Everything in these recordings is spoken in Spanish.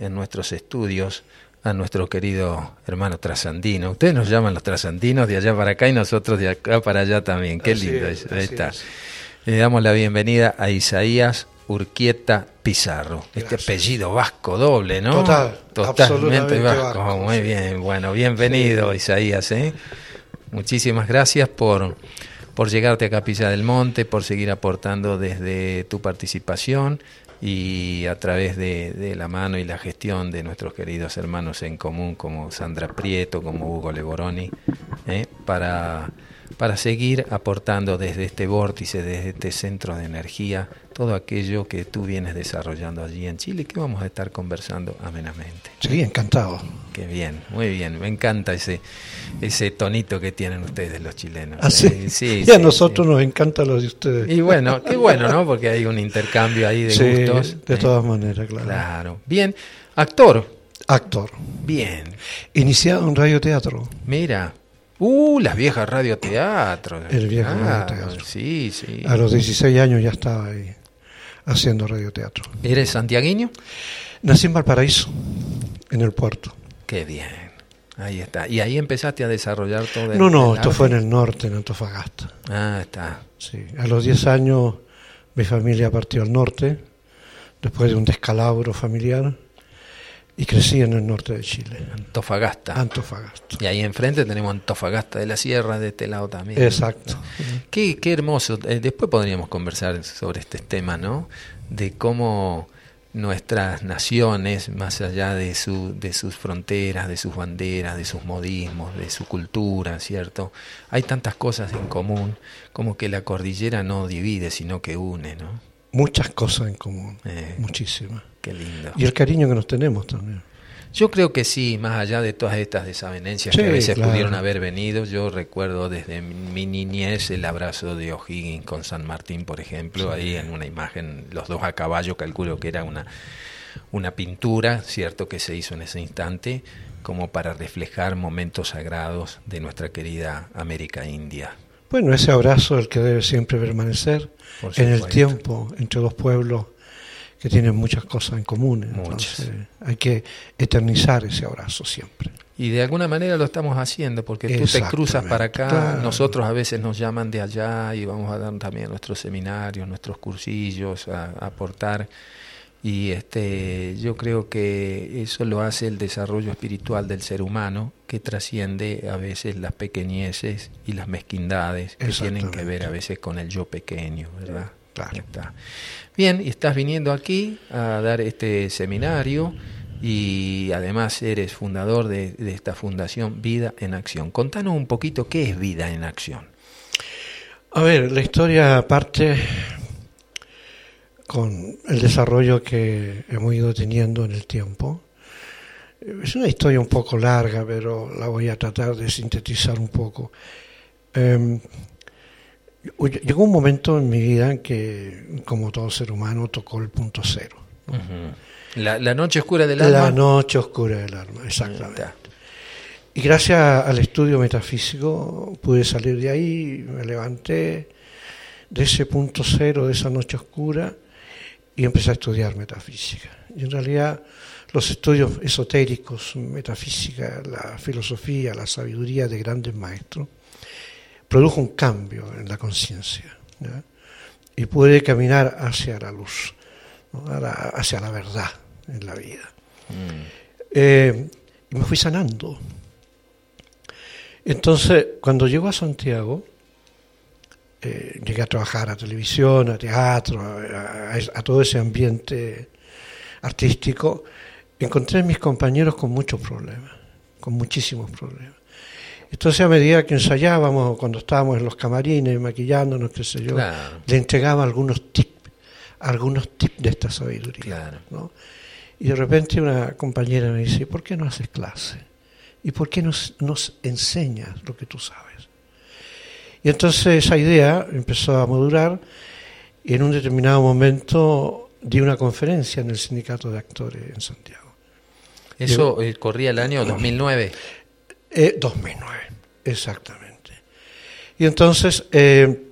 en nuestros estudios a nuestro querido hermano trasandino. Ustedes nos llaman los trasandinos de allá para acá y nosotros de acá para allá también. Qué lindo. Ahí está. Le damos la bienvenida a Isaías Urquieta Pizarro. Este apellido vasco doble, ¿no? Total, Totalmente vasco. Muy bien, bueno, bienvenido Isaías. ¿eh? Muchísimas gracias por, por llegarte a Capilla del Monte, por seguir aportando desde tu participación y a través de, la mano y la gestión de nuestros queridos hermanos en común como Sandra Prieto, como Hugo Leboroni, ¿eh? para, para seguir aportando desde este vórtice, desde este centro de energía, todo aquello que tú vienes desarrollando allí en Chile, que vamos a estar conversando amenamente. Sí, encantado. Qué bien, muy bien, me encanta ese, ese tonito que tienen ustedes los chilenos. ¿Ah, sí? sí, y a nosotros nos encanta los de ustedes. Y bueno, qué bueno, ¿no? Porque hay un intercambio ahí de gustos. De todas maneras, claro. Claro. Bien, actor. Actor. Bien. Iniciado en radioteatro. Mira. Uh, las viejas radioteatro. El viejo radioteatro. Sí, sí. A los 16 años ya estaba ahí haciendo radioteatro. ¿Eres santiagueño? Nací en Valparaíso, en el puerto. Qué bien. Ahí está. ¿Y ahí empezaste a desarrollar todo el No, no, esto fue en el norte, en Antofagasta. Ah, está. Sí, a los 10 años mi familia partió al norte, después de un descalabro familiar, y crecí en el norte de Chile. Antofagasta. Antofagasta. Y ahí enfrente tenemos Antofagasta de la Sierra, de este lado también. Exacto. Qué, qué hermoso. Eh, después podríamos conversar sobre este tema, ¿no? De cómo nuestras naciones, más allá de, su, de sus fronteras, de sus banderas, de sus modismos, de su cultura, ¿cierto? Hay tantas cosas en común, como que la cordillera no divide, sino que une, ¿no? Muchas cosas en común, eh, muchísimas. Qué lindo. Y el cariño que nos tenemos también. Yo creo que sí, más allá de todas estas desavenencias que a veces pudieron haber venido, yo recuerdo desde mi niñez el abrazo de O'Higgins con San Martín, por ejemplo, ahí en una imagen, los dos a caballo, calculo que era una, una pintura, cierto, que se hizo en ese instante, como para reflejar momentos sagrados de nuestra querida América India. Bueno, ese abrazo el que debe siempre permanecer en el tiempo entre dos pueblos que tienen muchas cosas en común. Entonces, hay que eternizar ese abrazo siempre. Y de alguna manera lo estamos haciendo, porque tú te cruzas para acá, nosotros a veces nos llaman de allá y vamos a dar también nuestros seminarios, nuestros cursillos, a, aportar. Y este, yo creo que eso lo hace el desarrollo espiritual del ser humano, que trasciende a veces las pequeñeces y las mezquindades que tienen que ver a veces con el yo pequeño, ¿verdad? Claro. Está. Bien, y estás viniendo aquí a dar este seminario y además eres fundador de, esta fundación Vida en Acción. Contanos un poquito qué es Vida en Acción. A ver, la historia parte con el desarrollo que hemos ido teniendo en el tiempo. Es una historia un poco larga, pero la voy a tratar de sintetizar un poco. Em, Llegó un momento en mi vida en que, como todo ser humano, tocó el punto cero. la, noche oscura del alma. La noche oscura del alma, exactamente. Y gracias al estudio metafísico pude salir de ahí, me levanté de ese punto cero, de esa noche oscura, y empecé a estudiar metafísica. Y en realidad los estudios esotéricos, metafísica, la filosofía, la sabiduría de grandes maestros, produjo un cambio en la conciencia y pude caminar hacia la luz, hacia la verdad en la vida. Mm. Eh, y me fui sanando. Entonces, cuando llego a Santiago, eh, llegué a trabajar a televisión, a teatro, a, todo ese ambiente artístico, encontré a mis compañeros con muchos problemas, con muchísimos problemas. Entonces a medida que ensayábamos, cuando estábamos en los camarines, maquillándonos, qué sé yo, le entregaba algunos tips, algunos tips de esta sabiduría. Y de repente una compañera me dice, ¿por qué no haces clase? ¿Y por qué nos, nos enseñas lo que tú sabes? Y entonces esa idea empezó a madurar y en un determinado momento di una conferencia en el sindicato de actores en Santiago. ¿Eso eh, corría el año 2009? 2009, eh, exactamente. Y entonces eh,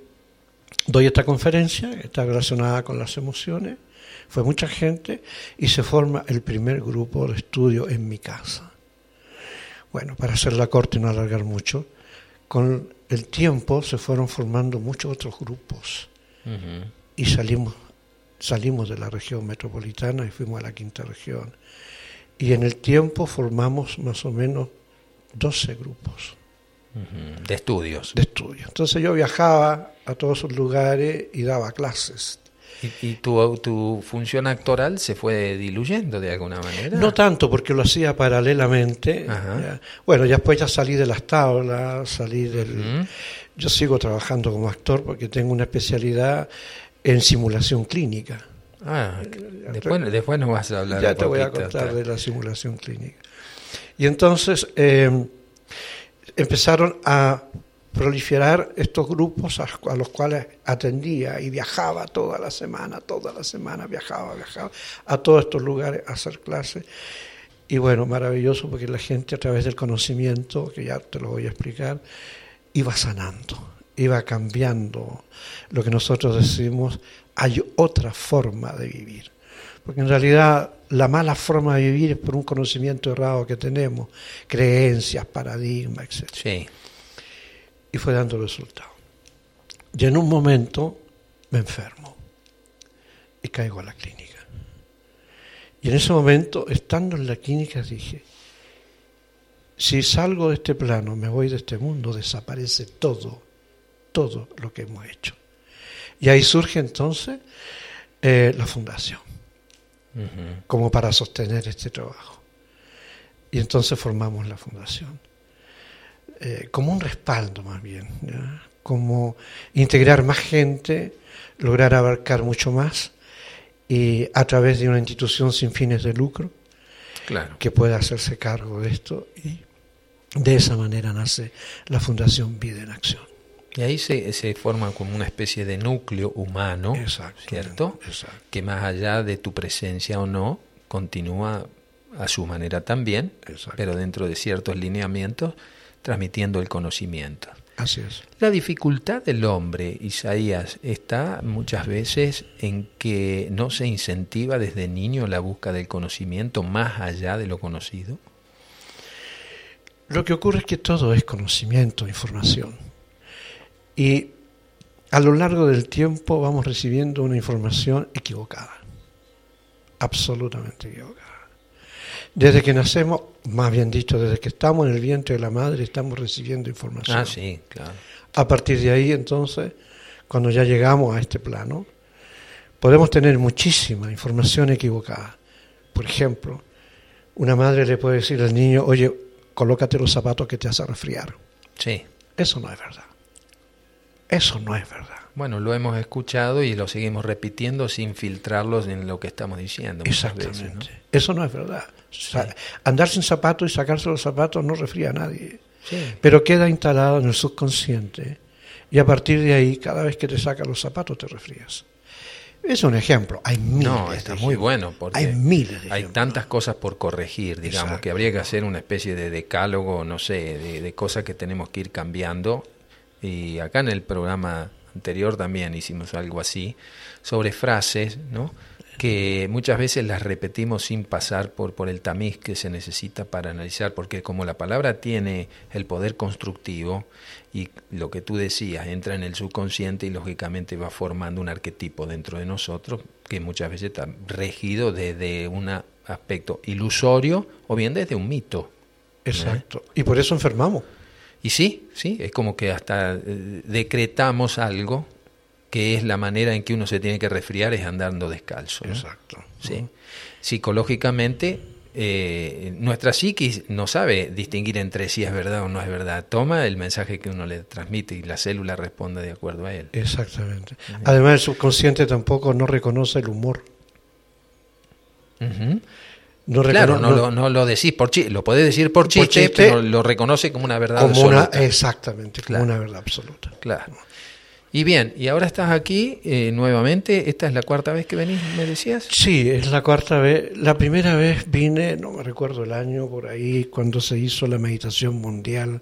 doy esta conferencia, está relacionada con las emociones, fue mucha gente y se forma el primer grupo de estudio en mi casa. Bueno, para hacer la corte y no alargar mucho, con el tiempo se fueron formando muchos otros grupos y salimos, salimos de la región metropolitana y fuimos a la quinta región. Y en el tiempo formamos más o menos 12 grupos. De estudios. De estudios. Entonces yo viajaba a todos esos lugares y daba clases. ¿Y, tu, tu, función actoral se fue diluyendo de alguna manera? No tanto, porque lo hacía paralelamente. Bueno, ya después ya salí de las tablas, salí del... Yo sigo trabajando como actor porque tengo una especialidad en simulación clínica. Ah, después, después nos vas a hablar. Ya te voy a contar de la simulación clínica. Y entonces eh, empezaron a proliferar estos grupos a, los cuales atendía y viajaba toda la semana, toda la semana viajaba, viajaba a todos estos lugares a hacer clases. Y bueno, maravilloso porque la gente a través del conocimiento, que ya te lo voy a explicar, iba sanando, iba cambiando lo que nosotros decimos, hay otra forma de vivir. Porque en realidad la mala forma de vivir es por un conocimiento errado que tenemos, creencias, paradigmas, etc. Sí y fue dando resultados. Y en un momento me enfermo y caigo a la clínica. Y en ese momento, estando en la clínica, dije, si salgo de este plano, me voy de este mundo, desaparece todo, todo lo que hemos hecho. Y ahí surge entonces eh, la fundación, como para sostener este trabajo. Y entonces formamos la fundación. Eh, como un respaldo más bien, como integrar más gente, lograr abarcar mucho más y a través de una institución sin fines de lucro claro. que pueda hacerse cargo de esto y de esa manera nace la Fundación Vida en Acción. Y ahí se, se forma como una especie de núcleo humano, ¿cierto? Que más allá de tu presencia o no, continúa a su manera también, pero dentro de ciertos lineamientos transmitiendo el conocimiento. Así es. La dificultad del hombre, Isaías, está muchas veces en que no se incentiva desde niño la búsqueda del conocimiento más allá de lo conocido. Lo que ocurre es que todo es conocimiento, información. Y a lo largo del tiempo vamos recibiendo una información equivocada, absolutamente equivocada. Desde que nacemos, más bien dicho, desde que estamos en el vientre de la madre, estamos recibiendo información. Ah, sí, claro. A partir de ahí, entonces, cuando ya llegamos a este plano, podemos tener muchísima información equivocada. Por ejemplo, una madre le puede decir al niño, oye, colócate los zapatos que te hace resfriar. Sí. Eso no es verdad. Eso no es verdad. Bueno, lo hemos escuchado y lo seguimos repitiendo sin filtrarlos en lo que estamos diciendo. Exactamente. Eso no es verdad. Andar sin zapatos y sacarse los zapatos no refría a nadie. Pero queda instalado en el subconsciente y a partir de ahí, cada vez que te sacas los zapatos, te resfrías. Es un ejemplo. Hay miles. No, está muy bueno. Porque hay miles. hay tantas cosas por corregir, digamos, que habría que hacer una especie de decálogo, no sé, de, de cosas que tenemos que ir cambiando. Y acá en el programa anterior también hicimos algo así, sobre frases, ¿no? que muchas veces las repetimos sin pasar por, por el tamiz que se necesita para analizar, porque como la palabra tiene el poder constructivo y lo que tú decías entra en el subconsciente y lógicamente va formando un arquetipo dentro de nosotros que muchas veces está regido desde un aspecto ilusorio o bien desde un mito. Exacto. Y por eso enfermamos. Y sí, sí, es como que hasta eh, decretamos algo que es la manera en que uno se tiene que resfriar es andando descalzo. Exacto. ¿Sí? Psicológicamente, eh, nuestra psiquis no sabe distinguir entre si es verdad o no es verdad. Toma el mensaje que uno le transmite y la célula responde de acuerdo a él. Exactamente. Además, el subconsciente tampoco no reconoce el humor. No claro, no, lo, no, lo, decís por chiste, lo podés decir por chiste, pero lo reconoce como una verdad absoluta. exactamente, como una verdad absoluta. Claro. Y bien, y ahora estás aquí eh, nuevamente. ¿Esta es la cuarta vez que venís, me decías? Sí, es la cuarta vez. La primera vez vine, no me recuerdo el año, por ahí, cuando se hizo la meditación mundial.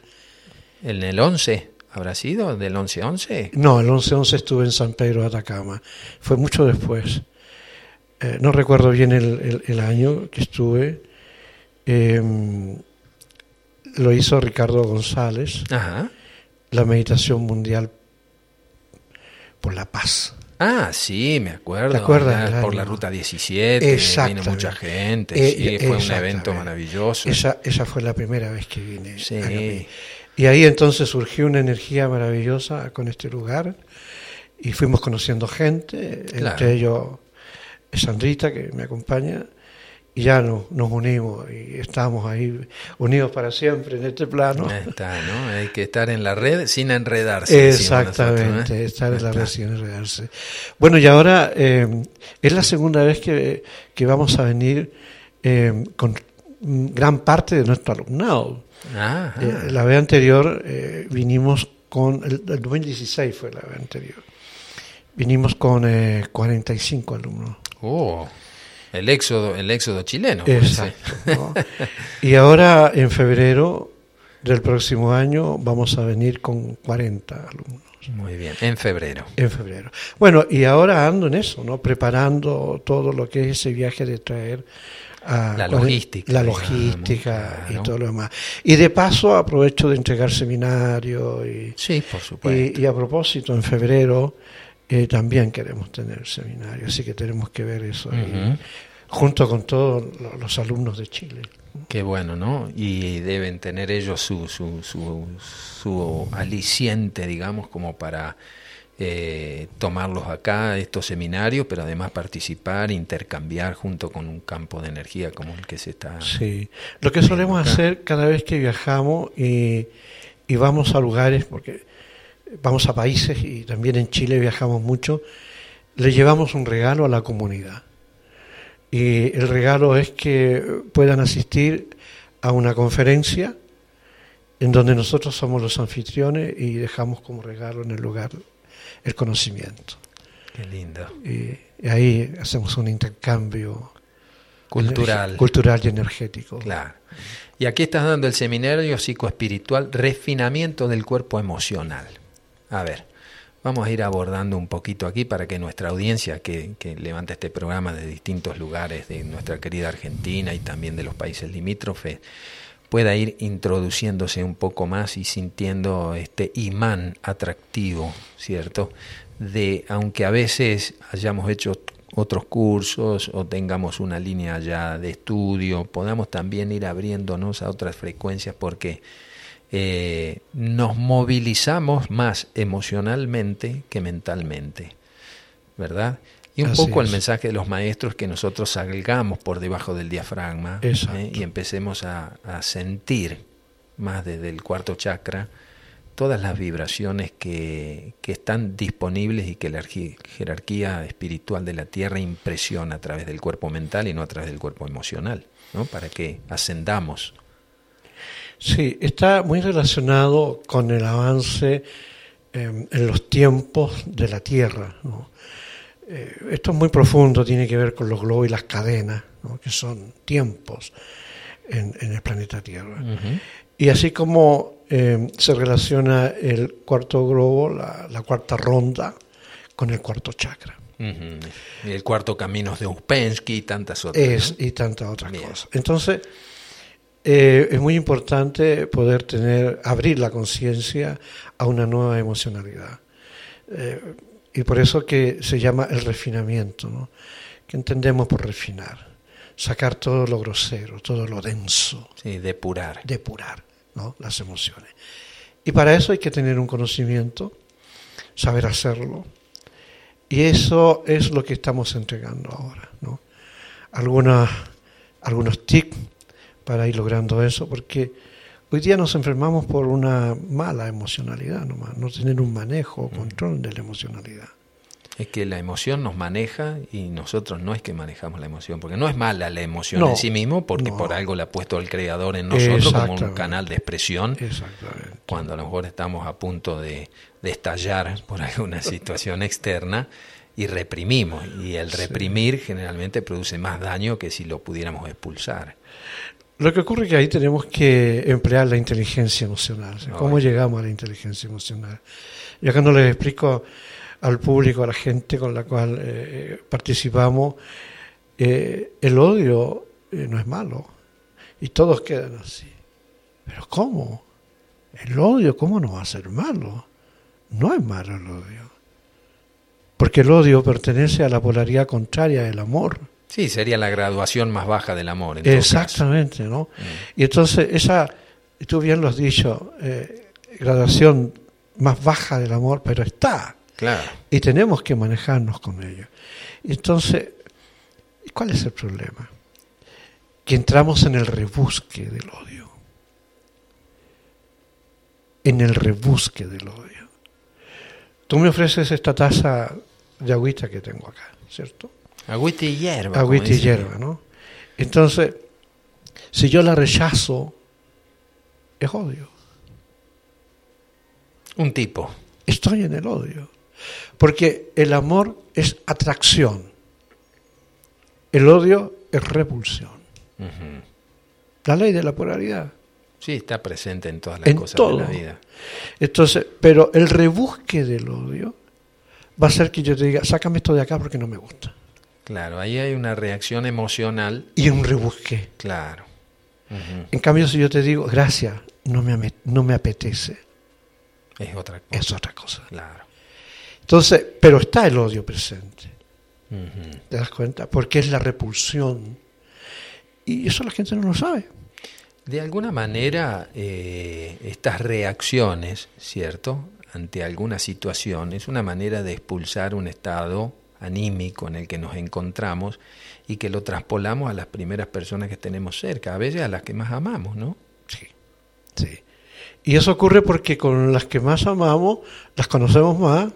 ¿En el 11? ¿Habrá sido? ¿Del 11-11? No, el 11-11 estuve en San Pedro de Atacama. Fue mucho después. Eh, no recuerdo bien el, año que estuve, em, lo hizo Ricardo González, la meditación mundial por la paz. Ah, sí, me acuerdo. ¿Te acuerdas? por la ruta 17, vino mucha gente, eh, sí, fue un evento maravilloso. Esa, esa fue la primera vez que vine. Sí. Y ahí entonces surgió una energía maravillosa con este lugar y fuimos conociendo gente, entre ellos Sandrita que me acompaña, y ya nos unimos y estamos ahí unidos para siempre en este plano. Está, ¿no? Hay que estar en la red sin enredarse. Exactamente, estar en la red sin enredarse. Bueno, y ahora eh, es la segunda vez que, vamos a venir eh, con gran parte de nuestro alumnado. Eh, la vez anterior vinimos con, el, el 2016 fue la vez anterior, vinimos con 45 alumnos. Oh. El éxodo, el éxodo chileno. Exacto. y ahora en febrero del próximo año vamos a venir con 40 alumnos. Muy bien, en febrero. En febrero. Bueno, y ahora ando en eso, ¿no? Preparando todo lo que es ese viaje de traer a la logística. La logística y todo lo demás. Y de paso aprovecho de entregar seminarios y, sí, por supuesto. Y, a propósito, en febrero eh, también queremos tener seminario, así que tenemos que ver eso junto con todos los alumnos de Chile. Qué bueno, ¿no? Y deben tener ellos su, su, su, su aliciente, digamos, como para eh, tomarlos acá, estos seminarios, pero además participar, intercambiar junto con un campo de energía como el que se está. Sí, lo que solemos hacer cada vez que viajamos y, y vamos a lugares, porque vamos a países y también en Chile viajamos mucho, le llevamos un regalo a la comunidad. Y el regalo es que puedan asistir a una conferencia en donde nosotros somos los anfitriones y dejamos como regalo en el lugar el conocimiento. Qué lindo. Y, ahí hacemos un intercambio cultural, cultural y energético. Claro. Y aquí estás dando el seminario psicoespiritual Refinamiento del Cuerpo Emocional. A ver, vamos a ir abordando un poquito aquí para que nuestra audiencia que, levanta este programa de distintos lugares de nuestra querida Argentina y también de los países limítrofes pueda ir introduciéndose un poco más y sintiendo este imán atractivo, ¿cierto? De, aunque a veces hayamos hecho otros cursos o tengamos una línea ya de estudio, podamos también ir abriéndonos a otras frecuencias porque eh, nos movilizamos más emocionalmente que mentalmente, ¿verdad? Y un poco el mensaje de los maestros que nosotros salgamos por debajo del diafragma ¿eh? y empecemos a, sentir más desde el cuarto chakra todas las vibraciones que, que, están disponibles y que la jerarquía espiritual de la Tierra impresiona a través del cuerpo mental y no a través del cuerpo emocional, ¿no? para que ascendamos Sí, está muy relacionado con el avance em, en los tiempos de la Tierra. Eh, esto es muy profundo, tiene que ver con los globos y las cadenas, que son tiempos en, el planeta Tierra. Y así como em, se relaciona el cuarto globo, la, cuarta ronda, con el cuarto chakra. Y el cuarto camino de Uspensky y tantas otras. y tantas otras cosas. Entonces, eh, es muy importante poder tener, abrir la conciencia a una nueva emocionalidad. Eh, y por eso que se llama el refinamiento, ¿no? que entendemos por refinar, sacar todo lo grosero, todo lo denso. Sí, depurar. Depurar ¿no? las emociones. Y para eso hay que tener un conocimiento, saber hacerlo. Y eso es lo que estamos entregando ahora. ¿no? Algunas, algunos tips para ir logrando eso, porque hoy día nos enfermamos por una mala emocionalidad nomás, no tener un manejo o control de la emocionalidad. Es que la emoción nos maneja y nosotros no es que manejamos la emoción, porque no es mala la emoción en sí mismo, porque por algo la ha puesto el creador en nosotros como un canal de expresión. Cuando a lo mejor estamos a punto de, de estallar por alguna situación externa y reprimimos. Y el reprimir generalmente produce más daño que si lo pudiéramos expulsar. Lo que ocurre es que ahí tenemos que emplear la inteligencia emocional. ¿Cómo llegamos a la inteligencia emocional? Yo cuando les explico al público, a la gente con la cual eh, participamos, eh, el odio eh, no es malo. Y todos quedan así. Pero ¿cómo? El odio, ¿cómo no va a ser malo? No es malo el odio. Porque el odio pertenece a la polaridad contraria del amor. Sí, sería la graduación más baja del amor. Exactamente, ¿no? Mm. Y entonces esa, tú bien lo has dicho, eh, graduación más baja del amor, pero está. Claro. Y tenemos que manejarnos con ello. Entonces, ¿cuál es el problema? Que entramos en el rebusque del odio. En el rebusque del odio. Tú me ofreces esta taza de agüita que tengo acá, ¿cierto? Agüita y hierba. Agüita y hierba, ¿no? Entonces, si yo la rechazo, es odio. Un tipo. Estoy en el odio. Porque el amor es atracción. El odio es repulsión. La ley de la polaridad. Sí, está presente en todas las cosas de la vida. Entonces, pero el rebusque del odio va a ser que yo te diga, sácame esto de acá porque no me gusta. Claro, ahí hay una reacción emocional. Y un rebusque. Claro. En cambio, si yo te digo, gracias, no me, no me apetece. Es otra cosa. Es otra cosa. Claro. Entonces, pero está el odio presente. ¿Te das cuenta? Porque es la repulsión. Y eso la gente no lo sabe. De alguna manera, eh, estas reacciones, ¿cierto? Ante alguna situación, es una manera de expulsar un estado anímico en el que nos encontramos y que lo traspolamos a las primeras personas que tenemos cerca, a veces a las que más amamos, ¿no? Sí, sí. Y eso ocurre porque con las que más amamos, las conocemos más,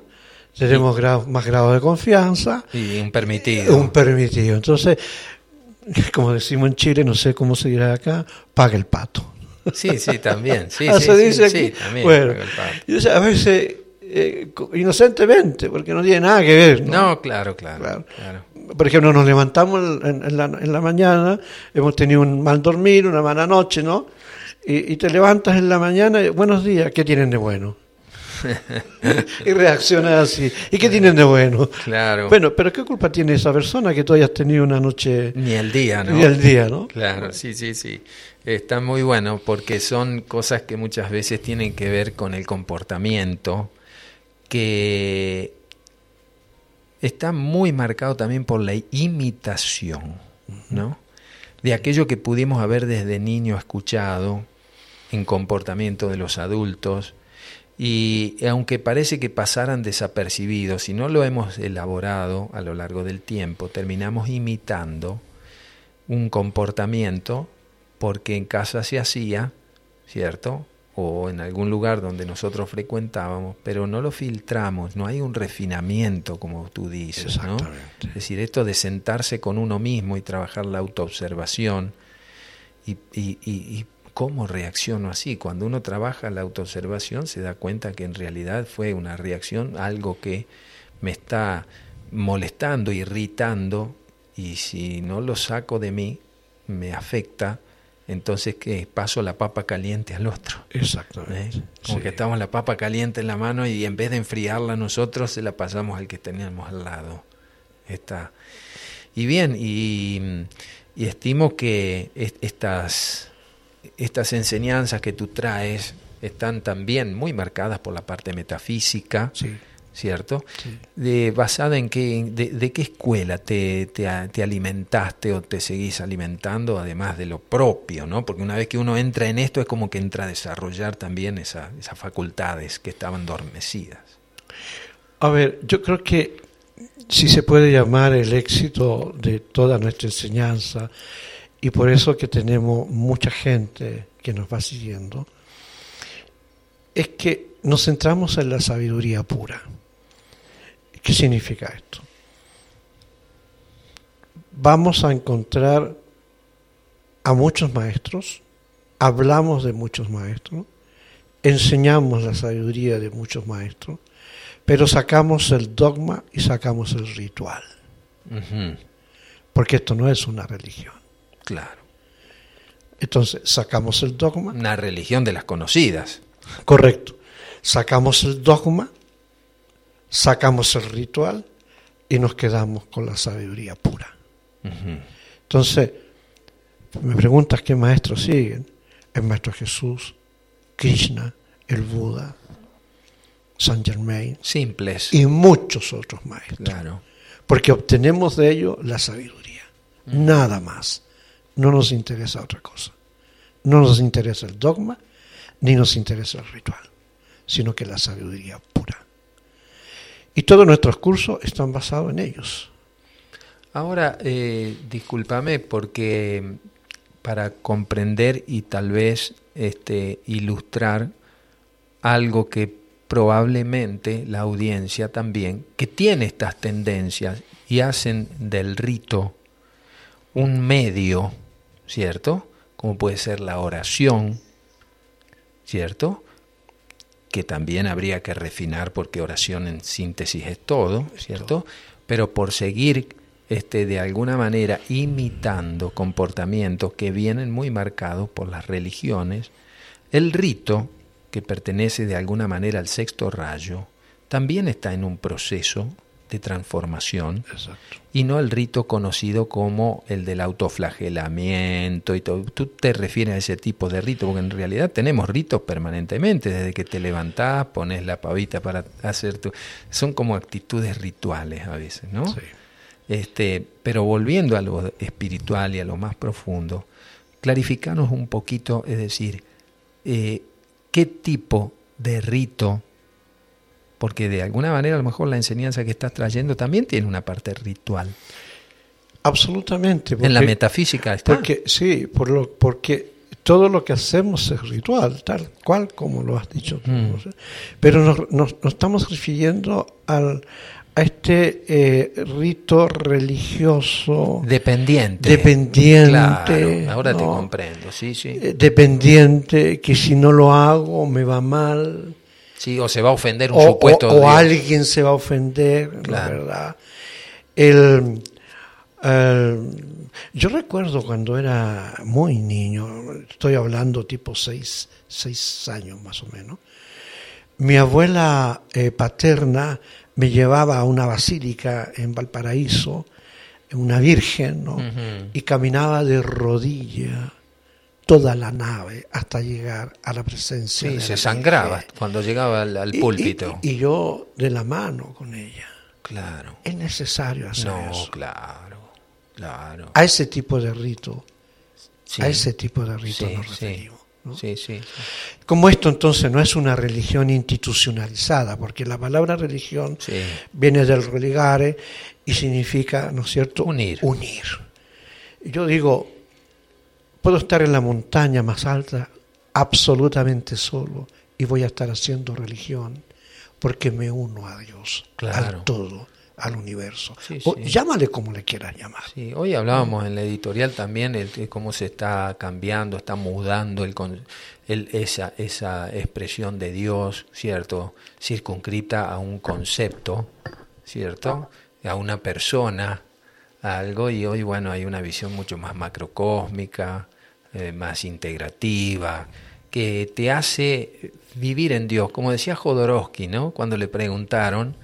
tenemos más grado de confianza. Y un permitido. Un permitido. Entonces, como decimos en Chile, no sé cómo se dirá acá, paga el pato. Sí, sí, también. Sí, ah, sí, se dice sí, aquí. también bueno, paga el pato. a veces, eh, inocentemente, porque no tiene nada que ver. No, claro, claro, Por ejemplo, nos levantamos en, la, en la mañana, hemos tenido un mal dormir, una mala noche, ¿no? Y, y te levantas en la mañana y, buenos días, ¿qué tienen de bueno? y reacciona así. ¿Y qué tienen de bueno? Claro. Bueno, pero ¿qué culpa tiene esa persona que tú hayas tenido una noche... Ni el día, ¿no? Ni el día, ¿no? Claro, sí, sí, sí. Está muy bueno porque son cosas que muchas veces tienen que ver con el comportamiento, que está muy marcado también por la imitación, ¿no? De aquello que pudimos haber desde niño escuchado en comportamiento de los adultos, y aunque parece que pasaran desapercibidos, si no lo hemos elaborado a lo largo del tiempo, terminamos imitando un comportamiento porque en casa se hacía, ¿cierto? O en algún lugar donde nosotros frecuentábamos, pero no lo filtramos, no hay un refinamiento, como tú dices, ¿no? Es decir, esto de sentarse con uno mismo y trabajar la autoobservación y, y, y ¿Cómo reacciono así? Cuando uno trabaja la autoobservación se da cuenta que en realidad fue una reacción, algo que me está molestando, irritando, y si no lo saco de mí, me afecta, entonces que paso la papa caliente al otro. Exactamente. ¿Eh? Como que estamos la papa caliente en la mano y en vez de enfriarla nosotros, se la pasamos al que tenemos al lado. Está. Y bien, y, y estimo que estas estas enseñanzas que tú traes están también muy marcadas por la parte metafísica, ¿cierto? De, ¿Basada en qué, de, qué escuela te, te, alimentaste o te seguís alimentando, además de lo propio, ¿no? Porque una vez que uno entra en esto es como que entra a desarrollar también esas facultades que estaban dormecidas. A ver, yo creo que si se puede llamar el éxito de toda nuestra enseñanza, y por eso que tenemos mucha gente que nos va siguiendo, es que nos centramos en la sabiduría pura. ¿Qué significa esto? Vamos a encontrar a muchos maestros, hablamos de muchos maestros, enseñamos la sabiduría de muchos maestros, pero sacamos el dogma y sacamos el ritual. Porque esto no es una religión. Claro. Entonces sacamos el dogma. Una religión de las conocidas. Correcto. Sacamos el dogma, sacamos el ritual y nos quedamos con la sabiduría pura. Entonces, me preguntas qué maestros siguen. El maestro Jesús, Krishna, el Buda, Saint Germain. Simples. Y muchos otros maestros. Claro. Porque obtenemos de ellos la sabiduría. Nada más. No nos interesa otra cosa. No nos interesa el dogma, ni nos interesa el ritual, sino que la sabiduría pura. Y todos nuestros cursos están basados en ellos. Ahora, eh, discúlpame, porque para comprender y tal vez este, ilustrar algo que probablemente la audiencia también, que tiene estas tendencias y hacen del rito un medio, ¿cierto? Como puede ser la oración, ¿cierto? Que también habría que refinar porque oración en síntesis es todo, ¿cierto? Pero por seguir este, de alguna manera imitando comportamientos que vienen muy marcados por las religiones, el rito, que pertenece de alguna manera al sexto rayo, también está en un proceso transformación y no el rito conocido como el del autoflagelamiento y todo. Tú te refieres a ese tipo de rito, porque en realidad tenemos ritos permanentemente, desde que te levantás, pones la pavita para hacer tu... Son como actitudes rituales a veces, ¿no? Sí. Este, pero volviendo a lo espiritual y a lo más profundo, clarificarnos un poquito, es decir, eh, qué tipo de rito, porque de alguna manera a lo mejor la enseñanza que estás trayendo también tiene una parte ritual. Absolutamente. en la metafísica está. Porque, sí, por lo, porque todo lo que hacemos es ritual, tal cual como lo has dicho tú. Mm. Pero nos, nos, estamos refiriendo al, a este eh, rito religioso dependiente dependiente ahora te comprendo sí sí eh, dependiente que si no lo hago me va mal sí o se va a ofender un supuesto o, alguien se va a ofender la verdad. El, yo recuerdo cuando era muy niño estoy hablando tipo seis, seis años más o menos mi abuela eh, paterna me llevaba a una basílica en Valparaíso, una virgen, ¿no? y caminaba de rodilla toda la nave hasta llegar a la presencia. Sí, se sangraba cuando llegaba al, púlpito. Y, yo de la mano con ella. Claro. Es necesario hacer no, eso. claro, claro. A ese tipo de rito. A ese tipo de rito nos referimos. Sí, sí, Como esto entonces no es una religión institucionalizada, porque la palabra religión viene del religare y significa, ¿no es cierto?, unir. unir. Yo digo, puedo estar en la montaña más alta absolutamente solo y voy a estar haciendo religión porque me uno a Dios, al todo al universo. Llámale como le quieras llamar. hoy hablábamos en la editorial también el, cómo se está cambiando, está mudando el, el, esa, esa expresión de Dios, ¿cierto? Circunscripta a un concepto, ¿cierto? A una persona, a algo, y hoy, bueno, hay una visión mucho más macrocósmica, eh, más integrativa, que te hace vivir en Dios. Como decía Jodorowsky, ¿no? Cuando le preguntaron,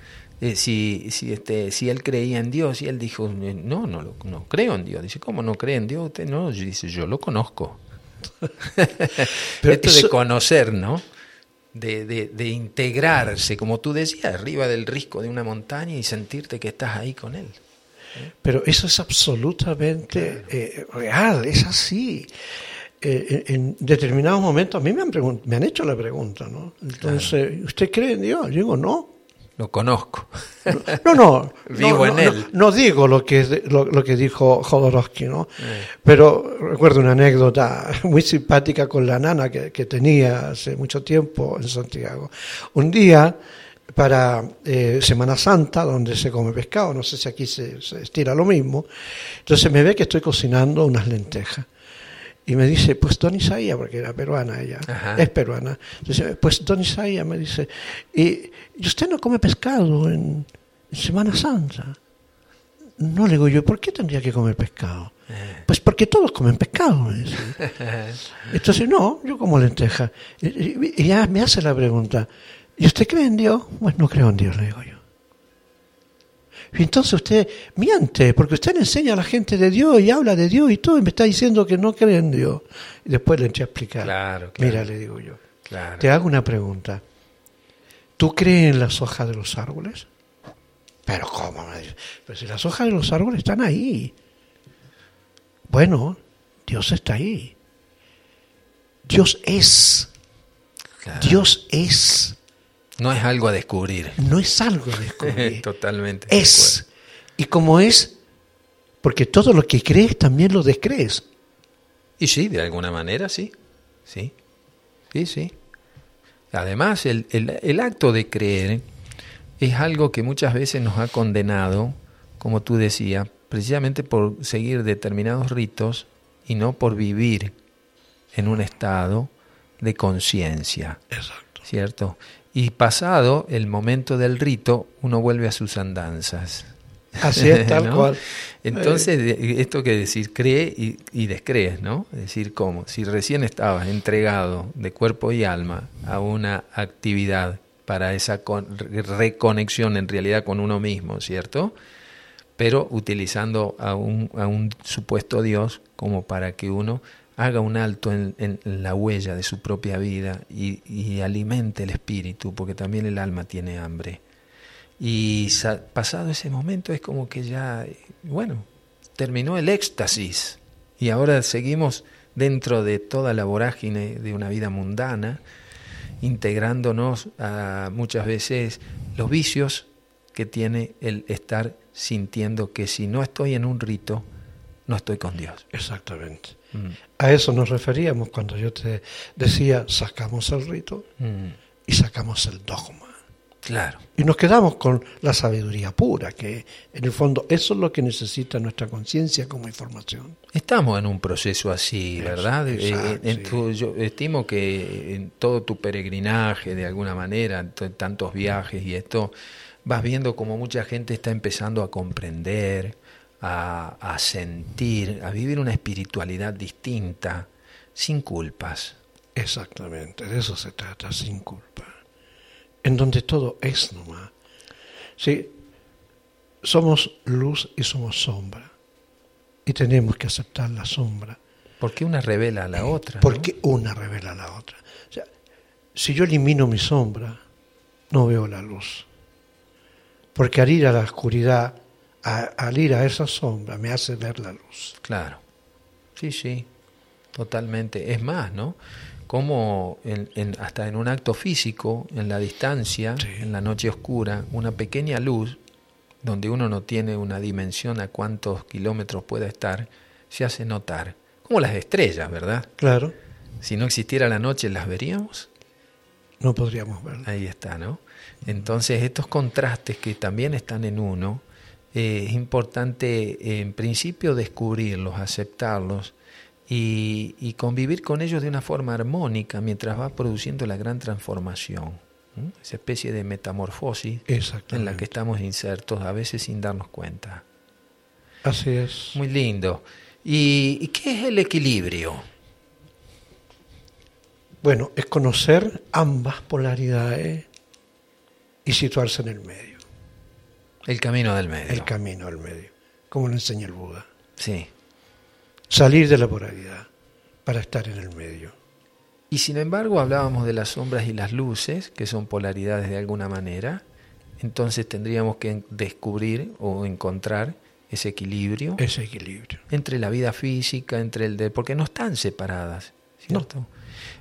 eh, si, si, este, si él creía en Dios y él dijo, no, no, no creo en Dios. Dice, ¿cómo no cree en Dios? Usted no, dice, yo lo conozco. Pero Esto de conocer, ¿no? De, de, integrarse, como tú decías, arriba del risco de una montaña y sentirte que estás ahí con él. Pero eso es absolutamente eh, real, es así. Eh, en determinados momentos, a mí me han, me han hecho la pregunta, ¿no? Entonces, ¿usted cree en Dios? Yo digo, no. Lo conozco. No, no. Vivo en él. No, digo lo que, lo, que dijo Jodorowsky, ¿no? Eh. Pero recuerdo una anécdota muy simpática con la nana que, tenía hace mucho tiempo en Santiago. Un día, para eh, Semana Santa, donde se come pescado, no sé si aquí se, se estira lo mismo, entonces me ve que estoy cocinando unas lentejas. Y me dice, pues Don Isaías, porque era peruana ella, es peruana. Entonces, pues Don Isaías me dice, ¿y, usted no come pescado en, Semana Santa? No le digo yo, ¿por qué tendría que comer pescado? Eh. Pues porque todos comen pescado. Entonces, no, yo como lenteja. Y, ya me hace la pregunta, ¿y usted cree en Dios? Pues no creo en Dios, le digo yo. Y entonces usted miente, porque usted le enseña a la gente de Dios y habla de Dios y todo, y me está diciendo que no cree en Dios. Y después le eché a explicar. Claro, claro. Mira, le digo yo. Te hago una pregunta. ¿Tú crees en las hojas de los árboles? Pero ¿cómo? Pero si las hojas de los árboles están ahí. Bueno, Dios está ahí. Dios es. Dios es. No es algo a descubrir. No es algo a descubrir. Totalmente. Es. Y como es, porque todo lo que crees también lo descrees. Y sí, de alguna manera sí. Sí. Sí, sí. Además, el, el, acto de creer es algo que muchas veces nos ha condenado, como tú decías, precisamente por seguir determinados ritos y no por vivir en un estado de conciencia. Exacto. ¿Cierto? Y pasado el momento del rito, uno vuelve a sus andanzas. Así es, tal cual. Entonces, esto que decir, cree y, y, descrees, ¿no? Es decir, ¿cómo? Si recién estabas entregado de cuerpo y alma a una actividad para esa reconexión en realidad con uno mismo, ¿cierto? Pero utilizando a un, a un supuesto Dios como para que uno haga un alto en, la huella de su propia vida y, alimente el espíritu, porque también el alma tiene hambre. Y pasado ese momento es como que ya, bueno, terminó el éxtasis y ahora seguimos dentro de toda la vorágine de una vida mundana, integrándonos a muchas veces los vicios que tiene el estar sintiendo que si no estoy en un rito, no estoy con Dios. Exactamente. Mm. A eso nos referíamos cuando yo te decía, sacamos el rito mm. y sacamos el dogma. Claro. Y nos quedamos con la sabiduría pura, que en el fondo eso es lo que necesita nuestra conciencia como información. Estamos en un proceso así, ¿verdad? Eh, eh, yo estimo que en todo tu peregrinaje, de alguna manera, tantos viajes y esto, vas viendo como mucha gente está empezando a comprender, a, sentir, a vivir una espiritualidad distinta, sin culpas. Exactamente, de eso se trata, sin culpa. En donde todo es nomás. Sí, somos luz y somos sombra. Y tenemos que aceptar la sombra. Porque una revela a la otra. Porque una revela a la otra. O sea, si yo elimino mi sombra, no veo la luz. Porque al ir a la oscuridad al ir a esa sombra me hace ver la luz. Claro, sí, sí, totalmente. Es más, ¿no? Como en, hasta en un acto físico, en la distancia, en la noche oscura, una pequeña luz, donde uno no tiene una dimensión a cuántos kilómetros pueda estar, se hace notar. Como las estrellas, ¿verdad? Claro. Si no existiera la noche, ¿las veríamos? No podríamos verlas. Ahí está, ¿no? Entonces, estos contrastes que también están en uno, eh, es importante en principio descubrirlos, aceptarlos y, convivir con ellos de una forma armónica mientras va produciendo la gran transformación, esa especie de metamorfosis en la que estamos insertos a veces sin darnos cuenta. Así es. Muy lindo. ¿Y, qué es el equilibrio? Bueno, es conocer ambas polaridades y situarse en el medio. El camino del medio. El camino del medio, como lo enseña el Buda. Sí. Salir de la polaridad para estar en el medio. Y sin embargo hablábamos de las sombras y las luces, que son polaridades de alguna manera. Entonces tendríamos que descubrir o encontrar ese equilibrio. Ese equilibrio. Entre la vida física, entre el de... porque no están separadas, ¿cierto?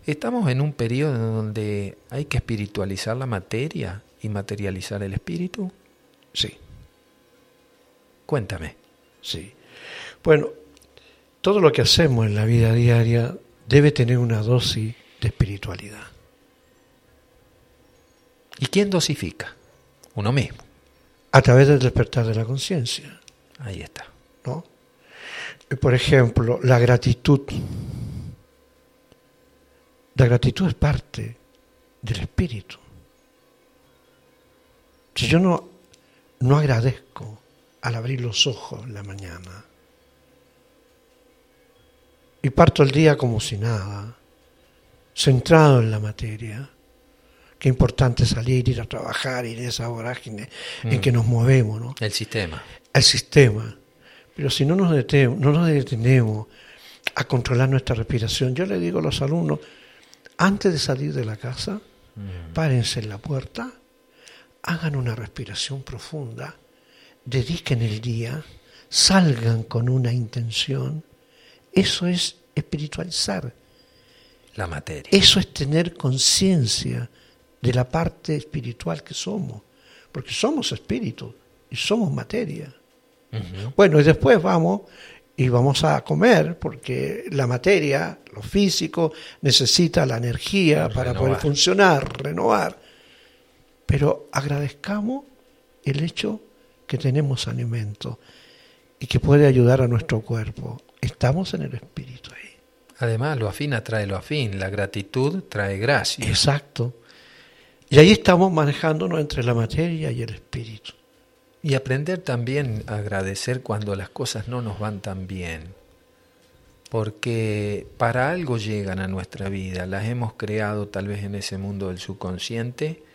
Estamos en un periodo donde hay que espiritualizar la materia y materializar el espíritu. Sí. Cuéntame. Sí. Bueno, todo lo que hacemos en la vida diaria debe tener una dosis de espiritualidad. ¿Y quién dosifica? Uno mismo. A través del despertar de la conciencia. Ahí está. ¿No? Por ejemplo, la gratitud. La gratitud es parte del espíritu. Si yo no no agradezco al abrir los ojos en la mañana. Y parto el día como si nada, centrado en la materia. qué importante salir, ir a trabajar, ir a esa vorágine en mm. que nos movemos. ¿no? El sistema. El sistema. Pero si no nos, detenemos, no nos detenemos a controlar nuestra respiración, yo le digo a los alumnos, antes de salir de la casa, mm. párense en la puerta, hagan una respiración profunda, dediquen el día, salgan con una intención. Eso es espiritualizar. La materia. Eso es tener conciencia de la parte espiritual que somos, porque somos espíritu y somos materia. Bueno, y después vamos y vamos a comer, porque la materia, lo físico, necesita la energía para poder funcionar, renovar. Pero agradezcamos el hecho que tenemos alimento y que puede ayudar a nuestro cuerpo. Estamos en el espíritu ahí. Además, lo afín atrae lo afín, la gratitud trae gracia. Exacto. Y ahí estamos manejándonos entre la materia y el espíritu. Y aprender también a agradecer cuando las cosas no nos van tan bien. Porque para algo llegan a nuestra vida, las hemos creado tal vez en ese mundo del subconsciente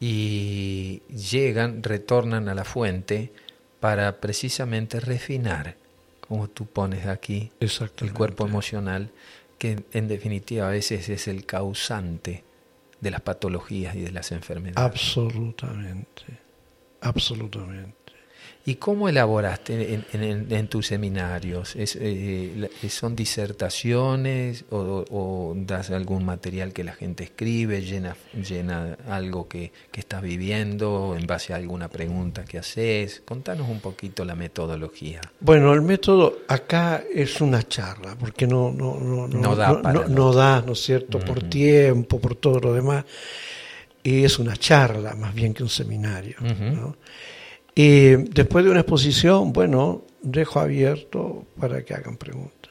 y llegan, retornan a la fuente para precisamente refinar, como tú pones aquí, el cuerpo emocional, que en definitiva a veces es el causante de las patologías y de las enfermedades. Absolutamente, absolutamente. ¿Y cómo elaboraste en, tus seminarios? Eh, ¿Son disertaciones o, das algún material que la gente escribe, llena, llena algo que, que, estás viviendo en base a alguna pregunta que haces? Contanos un poquito la metodología. Bueno, el método acá es una charla, porque no, no, no, no, da, no, da, ¿no es cierto?, por tiempo, por todo lo demás. Y es una charla más bien que un seminario. ¿no? Y después de una exposición, bueno, dejo abierto para que hagan preguntas.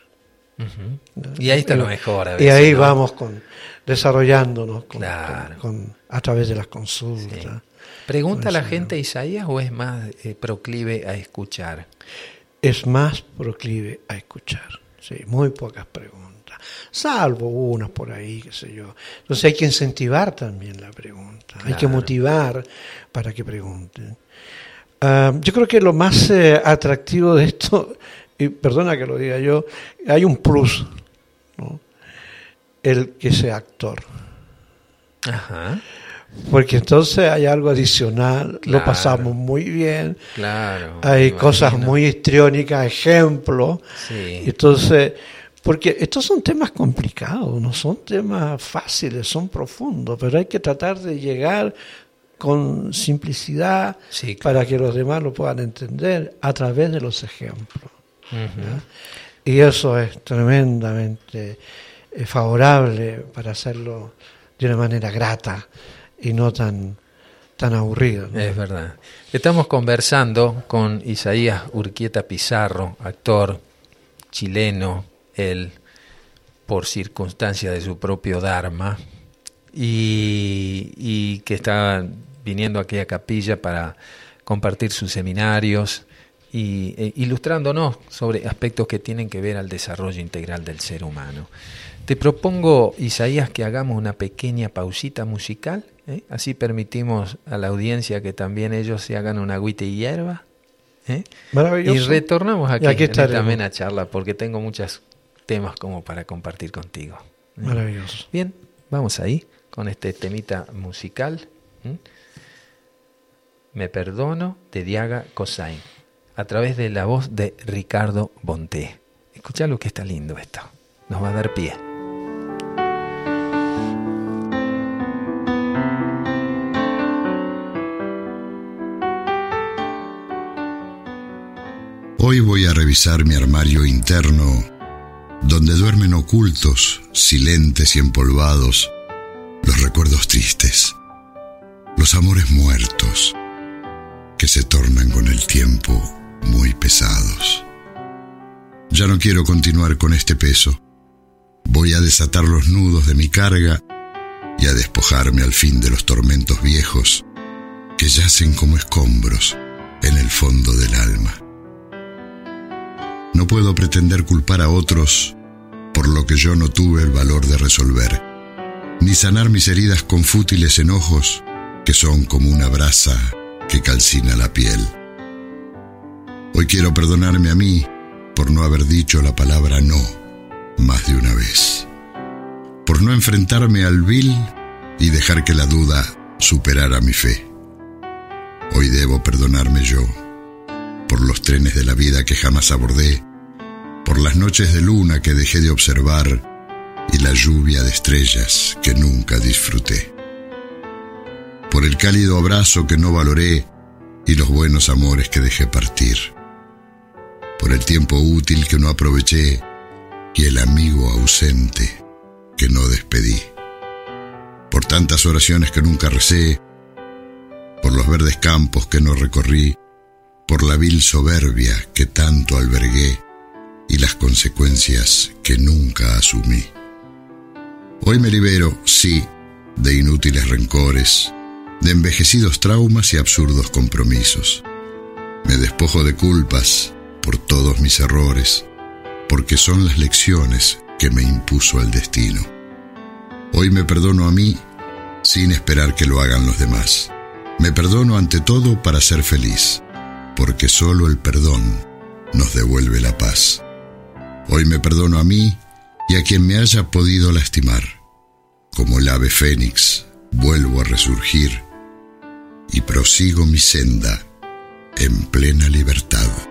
Y ahí está lo mejor. y ahí vamos con desarrollándonos con, a través de las consultas. ¿Pregunta la gente Isaías o es más eh, proclive a escuchar? Es más proclive a escuchar, sí, muy pocas preguntas, salvo unas por ahí, qué sé yo. Entonces hay que incentivar también la pregunta, hay que motivar para que pregunten. Ah, yo creo que lo más eh, atractivo de esto, y perdona que lo diga yo, hay un plus, ¿no? el que sea actor. Ajá. Porque entonces hay algo adicional, lo pasamos muy bien, claro, hay cosas muy histriónicas, ejemplos. Sí. Entonces, porque estos son temas complicados, no son temas fáciles, son profundos, pero hay que tratar de llegar con simplicidad para que los demás lo puedan entender a través de los ejemplos. Y eso es tremendamente eh, favorable para hacerlo de una manera grata y no tan, tan aburrido. Es verdad. Estamos conversando con Isaías Urquieta Pizarro, actor chileno, él por circunstancia de su propio Dharma, y, y que está viniendo aquí a Capilla para compartir sus seminarios y e, ilustrándonos sobre aspectos que tienen que ver al desarrollo integral del ser humano. Te propongo, Isaías, que hagamos una pequeña pausita musical, ¿eh? así permitimos a la audiencia que también ellos se hagan una agüita y hierba. ¿eh? Y retornamos aquí, aquí también a charla, porque tengo muchos temas como para compartir contigo. ¿eh? Maravilloso. Bien, vamos ahí con este temita musical. Me perdono de Diaga Cosain, a través de la voz de Ricardo Bonté. Escucha lo que está lindo esto, nos va a dar pie. Hoy voy a revisar mi armario interno, donde duermen ocultos, silentes y empolvados, los recuerdos tristes, los amores muertos, que se tornan con el tiempo muy pesados. Ya no quiero continuar con este peso. Voy a desatar los nudos de mi carga y a despojarme al fin de los tormentos viejos que yacen como escombros en el fondo del alma. No puedo pretender culpar a otros por lo que yo no tuve el valor de resolver. ni sanar mis heridas con fútiles enojos que son como una brasa que calcina la piel. Hoy quiero perdonarme a mí por no haber dicho la palabra no más de una vez, por no enfrentarme al vil y dejar que la duda superara mi fe. Hoy debo perdonarme yo por los trenes de la vida que jamás abordé, por las noches de luna que dejé de observar y la lluvia de estrellas que nunca disfruté. Por el cálido abrazo que no valoré y los buenos amores que dejé partir. Por el tiempo útil que no aproveché y el amigo ausente que no despedí. Por tantas oraciones que nunca recé, por los verdes campos que no recorrí, por la vil soberbia que tanto albergué y las consecuencias que nunca asumí. Hoy me libero, sí, de inútiles rencores, de envejecidos traumas y absurdos compromisos. Me despojo de culpas por todos mis errores, porque son las lecciones que me impuso el destino. Hoy me perdono a mí sin esperar que lo hagan los demás. Me perdono ante todo para ser feliz, porque solo el perdón nos devuelve la paz. Hoy me perdono a mí y a quien me haya podido lastimar. Como el ave fénix, vuelvo a resurgir y prosigo mi senda en plena libertad.